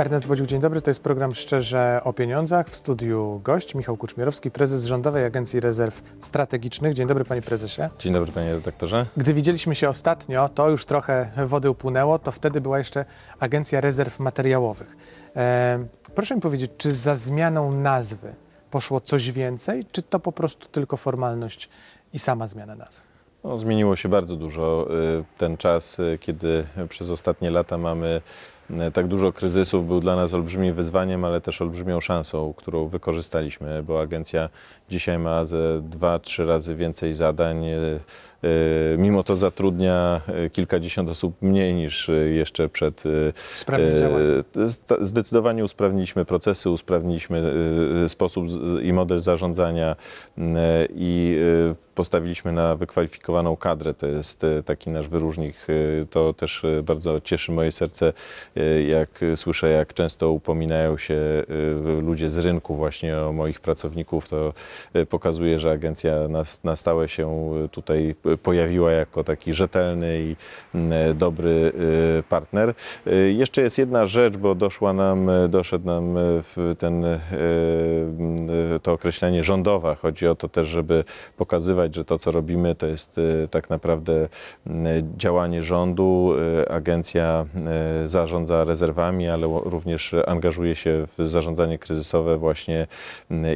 Ernest Bodziuk, dzień dobry. To jest program Szczerze o Pieniądzach. W studiu gość Michał Kuczmierowski, prezes Rządowej Agencji Rezerw Strategicznych. Dzień dobry, panie prezesie. Dzień dobry, panie redaktorze. Gdy widzieliśmy się ostatnio, to już trochę wody upłynęło, to wtedy była jeszcze Agencja Rezerw Materiałowych. E, proszę mi powiedzieć, czy za zmianą nazwy poszło coś więcej, czy to po prostu tylko formalność i sama zmiana nazwy? No, zmieniło się bardzo dużo. Y, Ten czas, y, kiedy przez ostatnie lata mamy tak dużo kryzysów, był dla nas olbrzymim wyzwaniem, ale też olbrzymią szansą, którą wykorzystaliśmy, bo agencja dzisiaj ma ze dwa, trzy razy więcej zadań. y, y, Mimo to zatrudnia kilkadziesiąt osób mniej niż jeszcze przed E, Zdecydowanie usprawniliśmy procesy, usprawniliśmy e, sposób i model zarządzania e, i e, postawiliśmy na wykwalifikowaną kadrę. To jest e, taki nasz wyróżnik. E, To też e, bardzo cieszy moje serce, e, jak słyszę, jak często upominają się e, ludzie z rynku właśnie o moich pracowników. To e, pokazuje, że agencja na, na stałe się tutaj pojawiła jako taki rzetelny i dobry e, partner. E, Jeszcze jest jedna rzecz, bo doszła nam, e, doszedł nam e, ten, e, e, to określenie rządowa. Chodzi o to też, żeby pokazywać, że to, co robimy, to jest e, tak naprawdę działanie rządu. E, Agencja e, zarządza rezerwami, ale również angażuje się w zarządzanie kryzysowe właśnie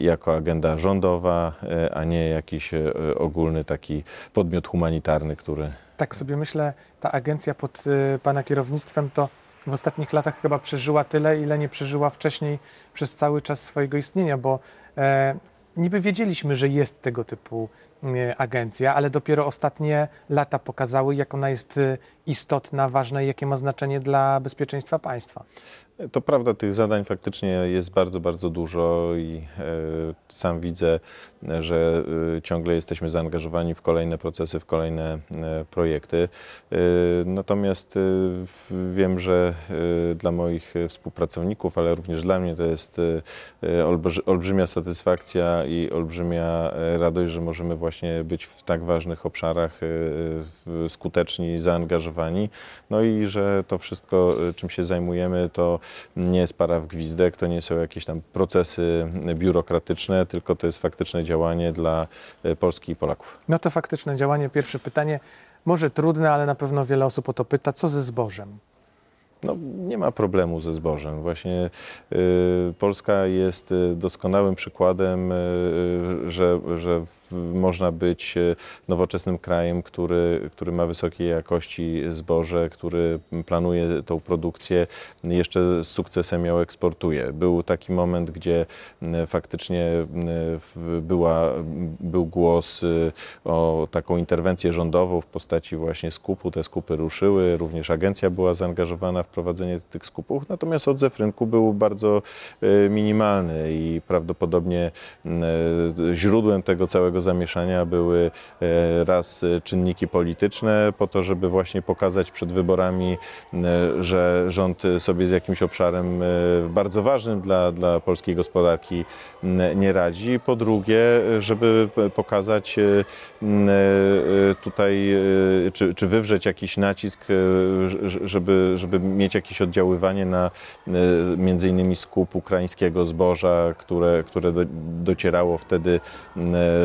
jako agenda rządowa, e, a nie jakiś e, ogólny taki podmiot humanitarny, który Tak sobie myślę, ta agencja pod y, pana kierownictwem to w ostatnich latach chyba przeżyła tyle, ile nie przeżyła wcześniej przez cały czas swojego istnienia, bo e, niby wiedzieliśmy, że jest tego typu e, agencja, ale dopiero ostatnie lata pokazały, jak ona jest e, istotna, ważna i jakie ma znaczenie dla bezpieczeństwa państwa. To prawda, tych zadań faktycznie jest bardzo, bardzo dużo i e, sam widzę, e, że e, ciągle jesteśmy zaangażowani w kolejne procesy, w kolejne e, projekty. E, natomiast e, wiem, że e, dla moich e, współpracowników, ale również dla mnie to jest e, e, olbrzy- olbrzymia satysfakcja i olbrzymia e, radość, że możemy właśnie być w tak ważnych obszarach e, w- skuteczni, zaangażowani. No i że to wszystko, e, czym się zajmujemy, to nie jest para w gwizdek, to nie są jakieś tam procesy biurokratyczne, tylko to jest faktyczne działanie dla Polski i Polaków. No to faktyczne działanie. Pierwsze pytanie, może trudne, ale na pewno wiele osób o to pyta, co ze zbożem? No, nie ma problemu ze zbożem. Właśnie y, Polska jest y, doskonałym przykładem, y, że, że w, można być y, nowoczesnym krajem, który, który ma wysokiej jakości zboże, który planuje tą produkcję, jeszcze z sukcesem ją eksportuje. Był taki moment, gdzie y, faktycznie y, była, był głos y, o taką interwencję rządową w postaci właśnie skupu. Te skupy ruszyły, również agencja była zaangażowana w prowadzenie tych skupów, natomiast odzew rynku był bardzo e, minimalny i prawdopodobnie e, źródłem tego całego zamieszania były e, raz czynniki polityczne, po to, żeby właśnie pokazać przed wyborami, że rząd sobie z jakimś obszarem bardzo ważnym dla, dla polskiej gospodarki nie radzi. Po drugie, żeby pokazać tutaj, czy, czy wywrzeć jakiś nacisk, żeby, żeby mieć jakieś oddziaływanie na e, między innymi skup ukraińskiego zboża, które, które do, docierało wtedy e,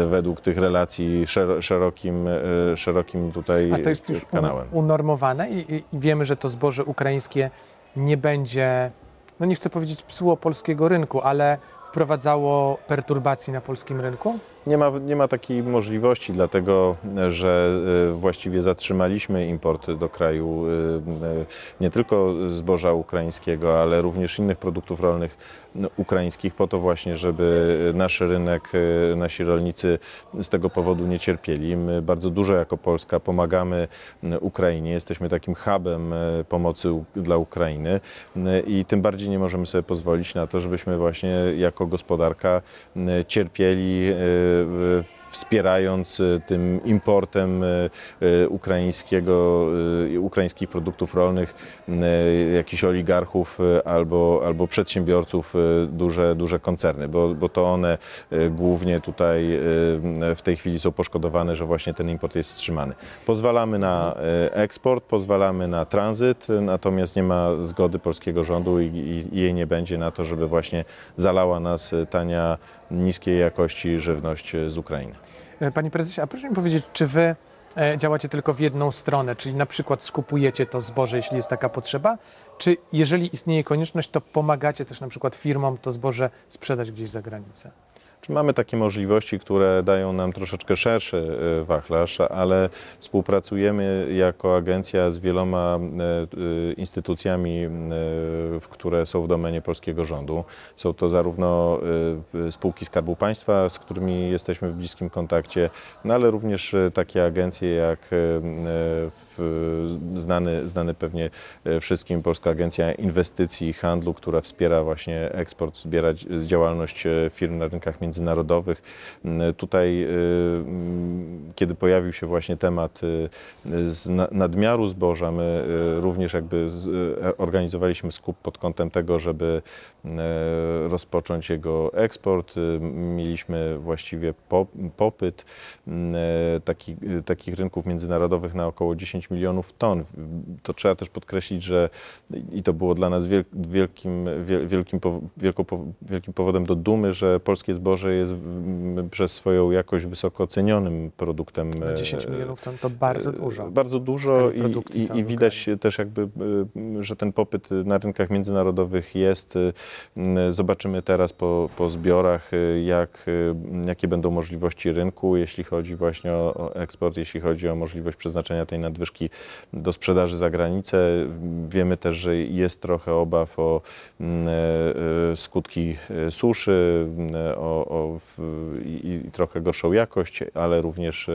według tych relacji szer, szerokim, e, szerokim tutaj A to jest już kanałem. un- unormowane i, i- i wiemy, że to zboże ukraińskie nie będzie, no nie chcę powiedzieć psuło polskiego rynku, ale wprowadzało perturbacji na polskim rynku? Nie ma, nie ma takiej możliwości, dlatego że e, właściwie zatrzymaliśmy import do kraju e, e, nie tylko zboża ukraińskiego, ale również innych produktów rolnych no, ukraińskich, po to właśnie, żeby nasz rynek, nasi rolnicy z tego powodu nie cierpieli. My bardzo dużo jako Polska pomagamy Ukrainie, jesteśmy takim hubem pomocy dla Ukrainy i tym bardziej nie możemy sobie pozwolić na to, żebyśmy właśnie jako gospodarka cierpieli, wspierając e, tym importem e, e, ukraińskiego, ukraińskich produktów rolnych jakichś oligarchów albo, albo przedsiębiorców, duże, duże koncerny, bo, bo to one głównie tutaj w tej chwili są poszkodowane, że właśnie ten import jest wstrzymany. Pozwalamy na eksport, pozwalamy na tranzyt, natomiast nie ma zgody polskiego rządu i, i, i jej nie będzie na to, żeby właśnie zalała nas tania, niskiej jakości żywność z Ukrainy. E, Panie prezesie, a proszę mi powiedzieć, czy wy e, działacie tylko w jedną stronę, czyli na przykład skupujecie to zboże, jeśli jest taka potrzeba, czy jeżeli istnieje konieczność, to pomagacie też na przykład firmom to zboże sprzedać gdzieś za granicę? Czy mamy takie możliwości, które dają nam troszeczkę szerszy e, wachlarz, ale współpracujemy jako agencja z wieloma e, e, instytucjami, które są w domenie polskiego rządu. Są to zarówno spółki Skarbu Państwa, z którymi jesteśmy w bliskim kontakcie, no ale również takie agencje jak znany, znany pewnie e, wszystkim Polska Agencja Inwestycji i Handlu, która wspiera właśnie eksport, dzi- działalność e, firm na rynkach międzynarodowych. M, Tutaj, e, m, kiedy pojawił się właśnie temat nadmiaru zboża, my również jakby organizowaliśmy skup pod kątem tego, żeby e, rozpocząć jego eksport. Mieliśmy właściwie po, popyt takich rynków międzynarodowych na około 10 milionów ton. To trzeba też podkreślić, że i to było dla nas wiel, wielkim, wiel, wielkim, wielkim powodem do dumy, że polskie zboże jest przez swoją jakość wysoko cenionym produktem. No 10 e, milionów ton to bardzo e, dużo. Bardzo dużo i, i, i widać też jakby, y, że ten popyt na rynkach międzynarodowych jest. Zobaczymy teraz po, po zbiorach, jak, jakie będą możliwości rynku, jeśli chodzi właśnie o, o eksport, jeśli chodzi o możliwość przeznaczenia tej nadwyżki do sprzedaży za granicę. Wiemy też, że jest trochę obaw o mm, e, e, skutki e, suszy, mm, o, o i, i trochę gorszą jakość, ale również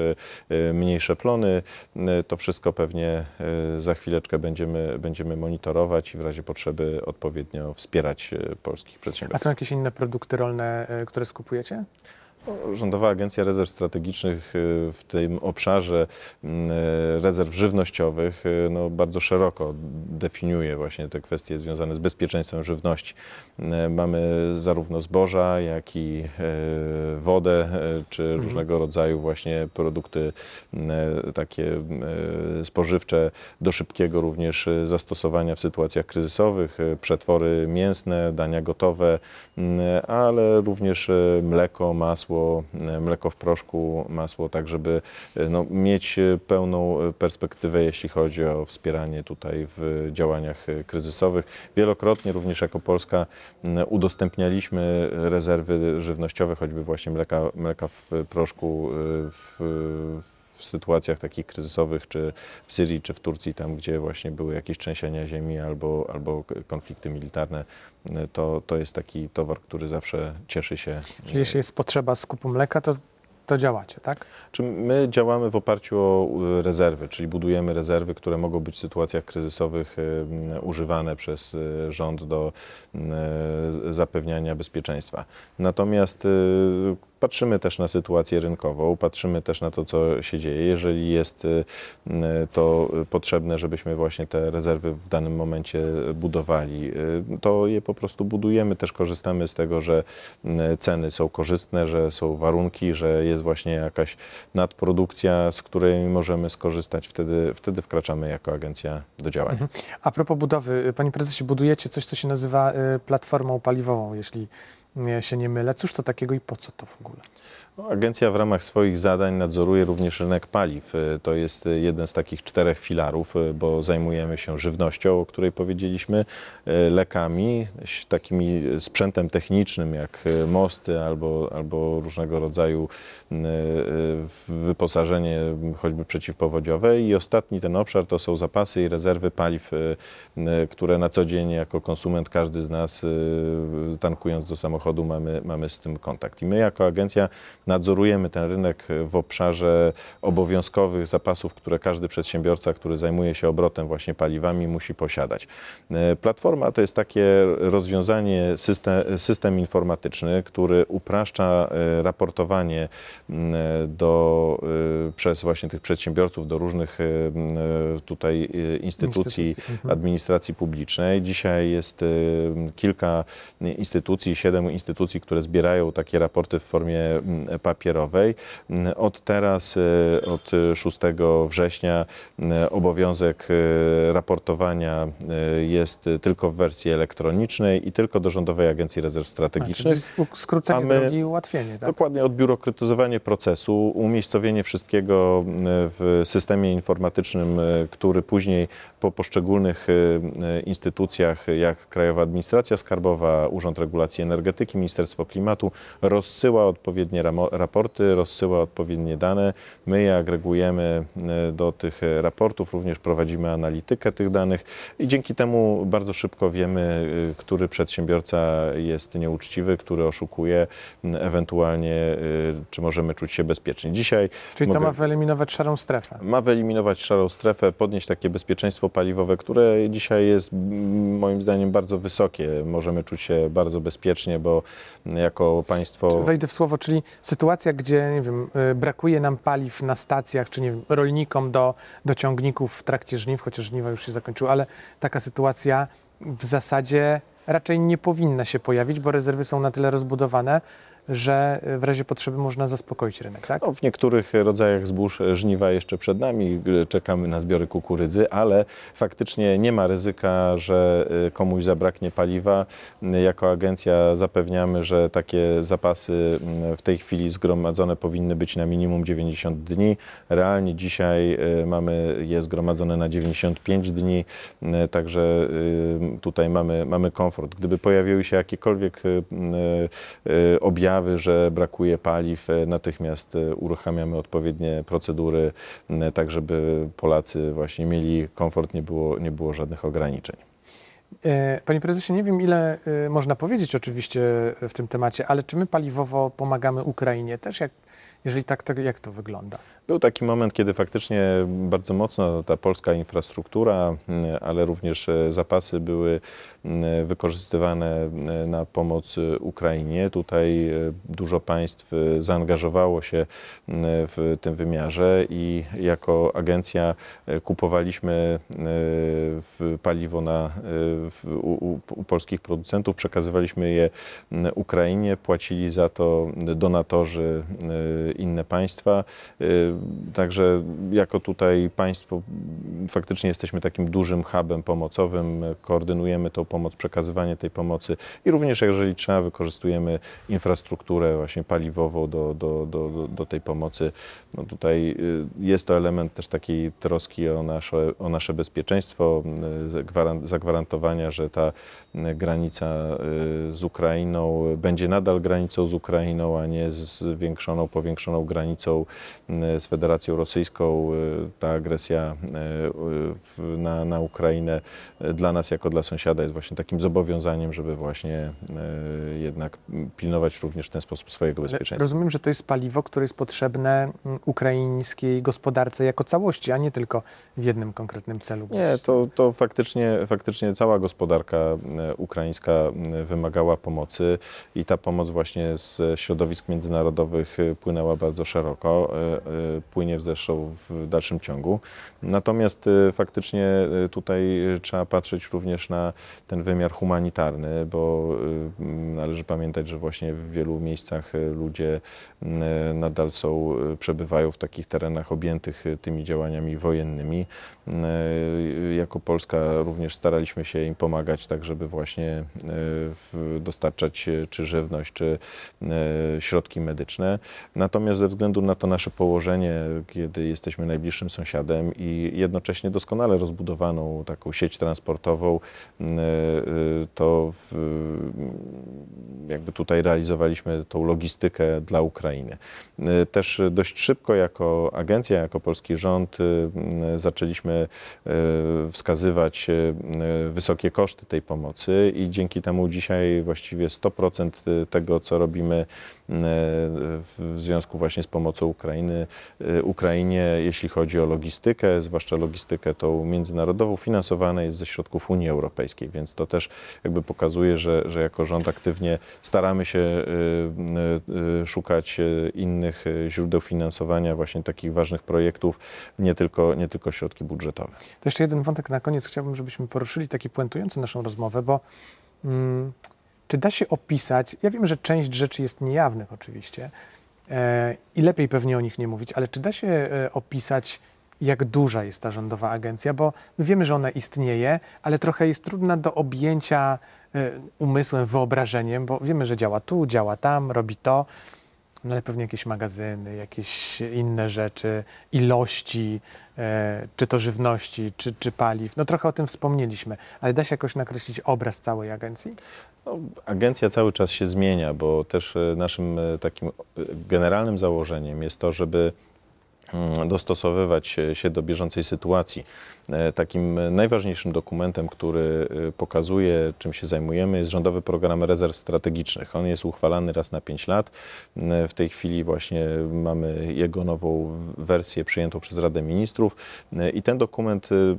mniejsze plony. E, To wszystko pewnie za chwileczkę będziemy, będziemy monitorować i w razie potrzeby odpowiednio wspierać polskich A przedsiębiorców. są jakieś inne produkty rolne, które skupujecie? No, Rządowa Agencja Rezerw Strategicznych y, w tym obszarze e, rezerw żywnościowych y, no, bardzo szeroko definiuje właśnie te kwestie związane z bezpieczeństwem żywności. Mamy zarówno zboża, jak i wodę, czy różnego rodzaju właśnie produkty takie spożywcze do szybkiego również zastosowania w sytuacjach kryzysowych, przetwory mięsne, dania gotowe, ale również mleko, masło, e, mleko w proszku, masło, tak żeby e, no, mieć e, pełną perspektywę, jeśli chodzi o wspieranie tutaj w działaniach kryzysowych. Wielokrotnie również jako Polska udostępnialiśmy rezerwy żywnościowe, choćby właśnie mleka, mleka w proszku e, w, w sytuacjach takich kryzysowych, czy w Syrii, czy w Turcji, tam gdzie właśnie były jakieś trzęsienia ziemi albo, albo konflikty militarne, e, to, to jest taki towar, który zawsze cieszy się. Czyli jeśli jest potrzeba skupu mleka, to, to działacie, tak? Czy my działamy w oparciu o y, rezerwy, czyli budujemy rezerwy, które mogą być w sytuacjach kryzysowych y, używane przez y, rząd do y, zapewniania bezpieczeństwa. Natomiast y, patrzymy też na sytuację rynkową, patrzymy też na to, co się dzieje. Jeżeli jest y, y, to potrzebne, żebyśmy właśnie te rezerwy w danym momencie budowali, y, to je po prostu budujemy. Też korzystamy z tego, że ceny są korzystne, że są warunki, że jest właśnie jakaś nadprodukcja, z której możemy skorzystać. Wtedy, wtedy wkraczamy jako agencja do działania. Mhm. A propos budowy, panie prezesie, budujecie coś, co się nazywa platformą paliwową, jeśli się nie mylę. Cóż to takiego i po co to w ogóle? No, Agencja w ramach swoich zadań nadzoruje również rynek paliw. Y, To jest y, jeden z takich czterech filarów, y, bo zajmujemy się żywnością, o której powiedzieliśmy, lekami, takimi sprzętem technicznym jak mosty albo, albo różnego rodzaju wyposażenie choćby przeciwpowodziowe i ostatni ten obszar to są zapasy i rezerwy paliw, które na co dzień jako konsument każdy z nas tankując do samochodu mamy, mamy z tym kontakt. I my jako agencja nadzorujemy ten rynek w obszarze obowiązkowych zapasów, które każdy przedsiębiorca, który zajmuje się obrotem właśnie paliwami, musi posiadać. E, Platforma to jest takie rozwiązanie, system, system informatyczny, który upraszcza e, raportowanie m, do, e, przez właśnie tych przedsiębiorców do różnych e, e, tutaj e, instytucji Instytucji, mhm. administracji publicznej. Dzisiaj jest e, kilka instytucji, siedem instytucji, które zbierają takie raporty w formie papierowej. Od teraz, e, od 6 września m, obowiązek e, raportowania e, jest tylko w wersji elektronicznej i tylko do Rządowej Agencji Rezerw A, Strategicznych. sk- skrócenie A my- i ułatwienie, tak? Dokładnie odbiurokratyzowanie procesu, umiejscowienie wszystkiego w systemie informatycznym, e, który później po poszczególnych e, e, instytucjach, jak Krajowa Administracja Skarbowa, Urząd Regulacji Energetyki, Ministerstwo Klimatu, rozsyła odpowiednie ramo- raporty, rozsyła odpowiednie dane. My je agregujemy e, do tych e, raportów, również prowadzimy analitykę tych danych i dzięki temu bardzo szybko wiemy, e, który przedsiębiorca jest nieuczciwy, który oszukuje, ewentualnie y, czy możemy czuć się bezpiecznie. Dzisiaj Czyli to mogę- ma wyeliminować szarą strefę. ma wyeliminować szarą strefę, podnieść takie bezpieczeństwo paliwowe, które dzisiaj jest moim zdaniem bardzo wysokie. Możemy czuć się bardzo bezpiecznie, bo jako państwo... Wejdę w słowo, czyli sytuacja, gdzie nie wiem, y, brakuje nam paliw na stacjach, czy nie wiem, rolnikom do, do ciągników w trakcie żniw, chociaż żniwa już się zakończyły, ale taka sytuacja w zasadzie raczej nie powinna się pojawić, bo rezerwy są na tyle rozbudowane, że y, w razie potrzeby można zaspokoić rynek, tak? No, w niektórych rodzajach zbóż żniwa jeszcze przed nami, czekamy na zbiory kukurydzy, ale faktycznie nie ma ryzyka, że y, komuś zabraknie paliwa. Jako agencja zapewniamy, że takie zapasy mm, w tej chwili zgromadzone powinny być na minimum 90 dni. Realnie dzisiaj y, mamy je zgromadzone na 95 dni, także tutaj mamy, mamy komfort. Gdyby pojawiły się jakiekolwiek y, y, y, objawy, że brakuje paliw, e, natychmiast e, uruchamiamy odpowiednie procedury, tak żeby Polacy właśnie mieli komfort, nie było, nie było żadnych ograniczeń. E, Panie prezesie, nie wiem ile można powiedzieć oczywiście w tym temacie, ale czy my paliwowo pomagamy Ukrainie też? Jak, jeżeli tak, to jak to wygląda? Był taki moment, kiedy faktycznie bardzo mocno ta polska infrastruktura, m, ale również e, zapasy były m, wykorzystywane m, na pomoc e, Ukrainie. Tutaj e, dużo państw zaangażowało się w tym wymiarze i jako agencja kupowaliśmy paliwo na, u, u, polskich producentów, przekazywaliśmy je Ukrainie, płacili za to donatorzy, inne państwa. Także jako tutaj państwo faktycznie jesteśmy takim dużym hubem pomocowym, koordynujemy tą pomoc, przekazywanie tej pomocy i również jeżeli trzeba wykorzystujemy infrastrukturę właśnie paliwową do, do, do, do, tej pomocy. No tutaj y, jest to element też takiej troski o nasze, o nasze bezpieczeństwo, y, zagwaran- zagwarantowania, że ta y, granica z Ukrainą będzie nadal granicą z Ukrainą, a nie zwiększoną, powiększoną granicą z Federacją Rosyjską. Y, Ta agresja y, na, na Ukrainę y, dla nas jako dla sąsiada jest właśnie takim zobowiązaniem, żeby właśnie jednak pilnować również w ten sposób swojego bezpieczeństwa. Rozumiem, że to jest paliwo, które jest potrzebne mm, ukraińskiej gospodarce jako całości, a nie tylko w jednym konkretnym celu. Nie, to, to faktycznie, faktycznie cała gospodarka ukraińska wymagała pomocy i ta pomoc właśnie z środowisk międzynarodowych płynęła bardzo szeroko, płynie zresztą w dalszym ciągu. Natomiast e, faktycznie e, tutaj trzeba patrzeć również na ten wymiar humanitarny, bo m, należy pamiętać, że właśnie w wielu miejscach ludzie nadal są, przebywają w takich terenach objętych tymi działaniami wojennymi. Jako Polska również staraliśmy się im pomagać, tak żeby właśnie dostarczać czy żywność, czy środki medyczne. Natomiast ze względu na to nasze położenie, Kiedy jesteśmy najbliższym sąsiadem i jednocześnie doskonale rozbudowaną taką sieć transportową, y, y, to w, jakby tutaj realizowaliśmy tą logistykę dla Ukrainy. Y, Też dość szybko jako agencja, jako polski rząd zaczęliśmy wskazywać wysokie koszty tej pomocy i dzięki temu dzisiaj właściwie 100% tego, co robimy w związku właśnie z pomocą Ukrainy, y, Ukrainie, jeśli chodzi o logistykę, zwłaszcza logistykę tą międzynarodową, finansowane jest ze środków Unii Europejskiej, więc to też jakby pokazuje, że, że jako rząd aktywnie staramy się y, y, szukać innych źródeł finansowania właśnie takich ważnych projektów, nie tylko, nie tylko środki budżetowe. To jeszcze jeden wątek na koniec chciałbym, żebyśmy poruszyli, taki puentujący naszą rozmowę, bo mm, czy da się opisać, ja wiem, że część rzeczy jest niejawnych oczywiście e, i lepiej pewnie o nich nie mówić, ale czy da się e, opisać, jak duża jest ta rządowa agencja, bo my wiemy, że ona istnieje, ale trochę jest trudna do objęcia e, umysłem, wyobrażeniem, bo wiemy, że działa tu, działa tam, robi to, no ale pewnie jakieś magazyny, jakieś inne rzeczy, ilości, e, czy to żywności, czy, czy paliw. No trochę o tym wspomnieliśmy, ale da się jakoś nakreślić obraz całej agencji? No, agencja cały czas się zmienia, bo też e, naszym e, takim e, generalnym założeniem jest to, żeby dostosowywać się do bieżącej sytuacji. E, Takim najważniejszym dokumentem, który e, pokazuje, czym się zajmujemy, jest Rządowy Program Rezerw Strategicznych. On jest uchwalany raz na 5 lat. E, W tej chwili właśnie mamy jego nową wersję przyjętą przez Radę Ministrów E, i ten dokument m,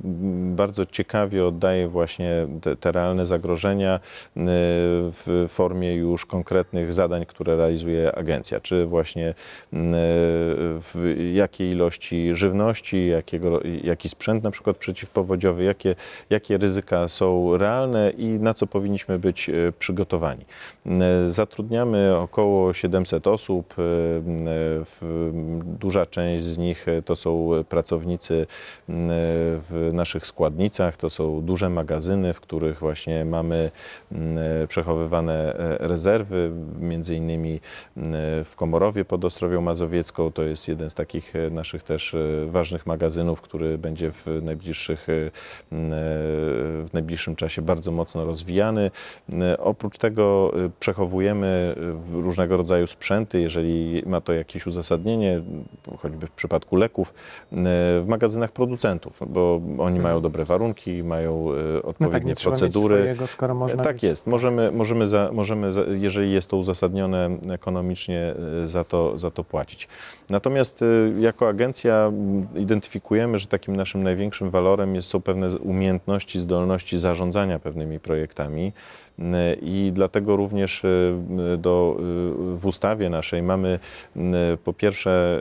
bardzo ciekawie oddaje właśnie te, te realne zagrożenia w formie już konkretnych zadań, które realizuje agencja, czy właśnie m, w jakiej ilości żywności, jakiego, jaki sprzęt na przykład przeciwpowodziowy, jakie, jakie ryzyka są realne i na co powinniśmy być e, przygotowani. E, Zatrudniamy około 700 osób. e, Duża część z nich to są pracownicy w naszych składnicach, to są duże magazyny, w których właśnie mamy przechowywane rezerwy, między innymi w Komorowie pod Ostrowią Mazowiecką. To jest jeden z takich naszych też e, ważnych magazynów, który będzie w najbliższych, e, m, w najbliższym czasie bardzo mocno rozwijany. E, Oprócz tego e, przechowujemy e, różnego rodzaju sprzęty, jeżeli ma to jakieś uzasadnienie, choćby w przypadku leków, e, w magazynach producentów, bo oni mają dobre warunki, mają e, No tak, odpowiednie procedury. swojego, skoro można tak jest. Możemy, możemy, za, możemy za, jeżeli jest to uzasadnione ekonomicznie, za to, za to płacić. Natomiast y, jako agencja identyfikujemy, że takim naszym największym walorem są pewne umiejętności, zdolności zarządzania pewnymi projektami. I dlatego również y, do, y, w ustawie naszej mamy po pierwsze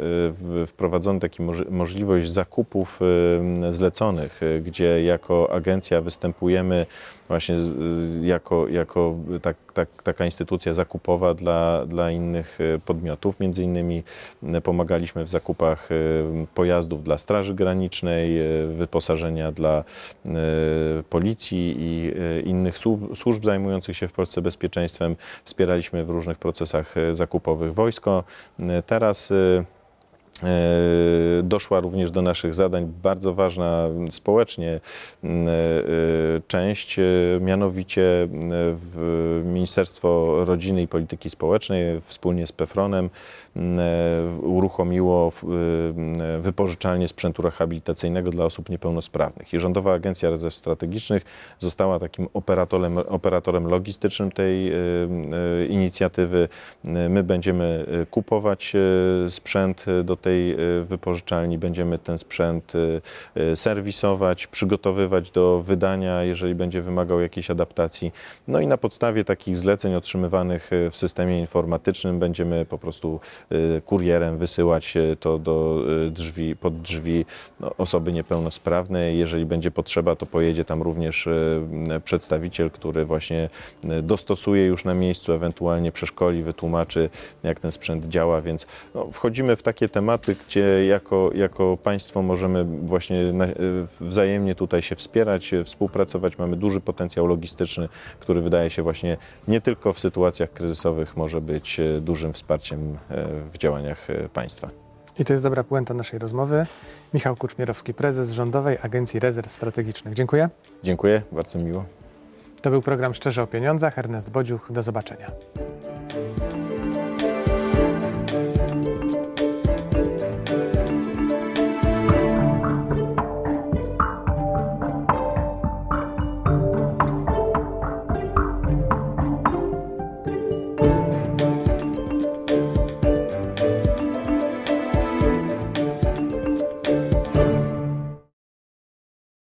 y, wprowadzony taki możliwość zakupów zleconych, gdzie jako agencja występujemy właśnie y, jako, jako tak, tak, taka instytucja zakupowa dla, dla innych y, podmiotów. Między innymi y, pomagaliśmy w zakupach pojazdów dla Straży Granicznej, wyposażenia dla policji i innych słu- służb zajmujących się w Polsce bezpieczeństwem. Wspieraliśmy w różnych procesach zakupowych wojsko. Teraz Doszła również do naszych zadań bardzo ważna społecznie m, e, część, e, mianowicie Ministerstwo Rodziny i Polityki Społecznej wspólnie z PEFRONem e, uruchomiło wypożyczalnię sprzętu rehabilitacyjnego dla osób niepełnosprawnych. I Rządowa Agencja Rezerw Strategicznych została takim operatorem, operatorem logistycznym tej e, e, inicjatywy. E, My będziemy e, kupować e, sprzęt e, do tej e, wypożyczalni, będziemy ten sprzęt e, e, serwisować, przygotowywać do wydania, jeżeli będzie wymagał jakiejś adaptacji. No i na podstawie takich zleceń otrzymywanych w systemie informatycznym będziemy po prostu kurierem wysyłać to do drzwi, pod drzwi no, osoby niepełnosprawnej. Jeżeli będzie potrzeba, to pojedzie tam również przedstawiciel, który właśnie dostosuje już na miejscu, ewentualnie przeszkoli, wytłumaczy, jak ten sprzęt działa, więc no, wchodzimy w takie tematy, gdzie jako, jako państwo możemy właśnie e, wzajemnie tutaj się wspierać, e, współpracować. Mamy duży potencjał logistyczny, który wydaje się właśnie nie tylko w sytuacjach kryzysowych może być e, dużym wsparciem w działaniach państwa. I to jest dobra puenta naszej rozmowy. Michał Kuczmierowski, prezes Rządowej Agencji Rezerw Strategicznych. Dziękuję. Dziękuję, bardzo miło. To był program Szczerze o Pieniądzach. Ernest Bodziuch. Do zobaczenia.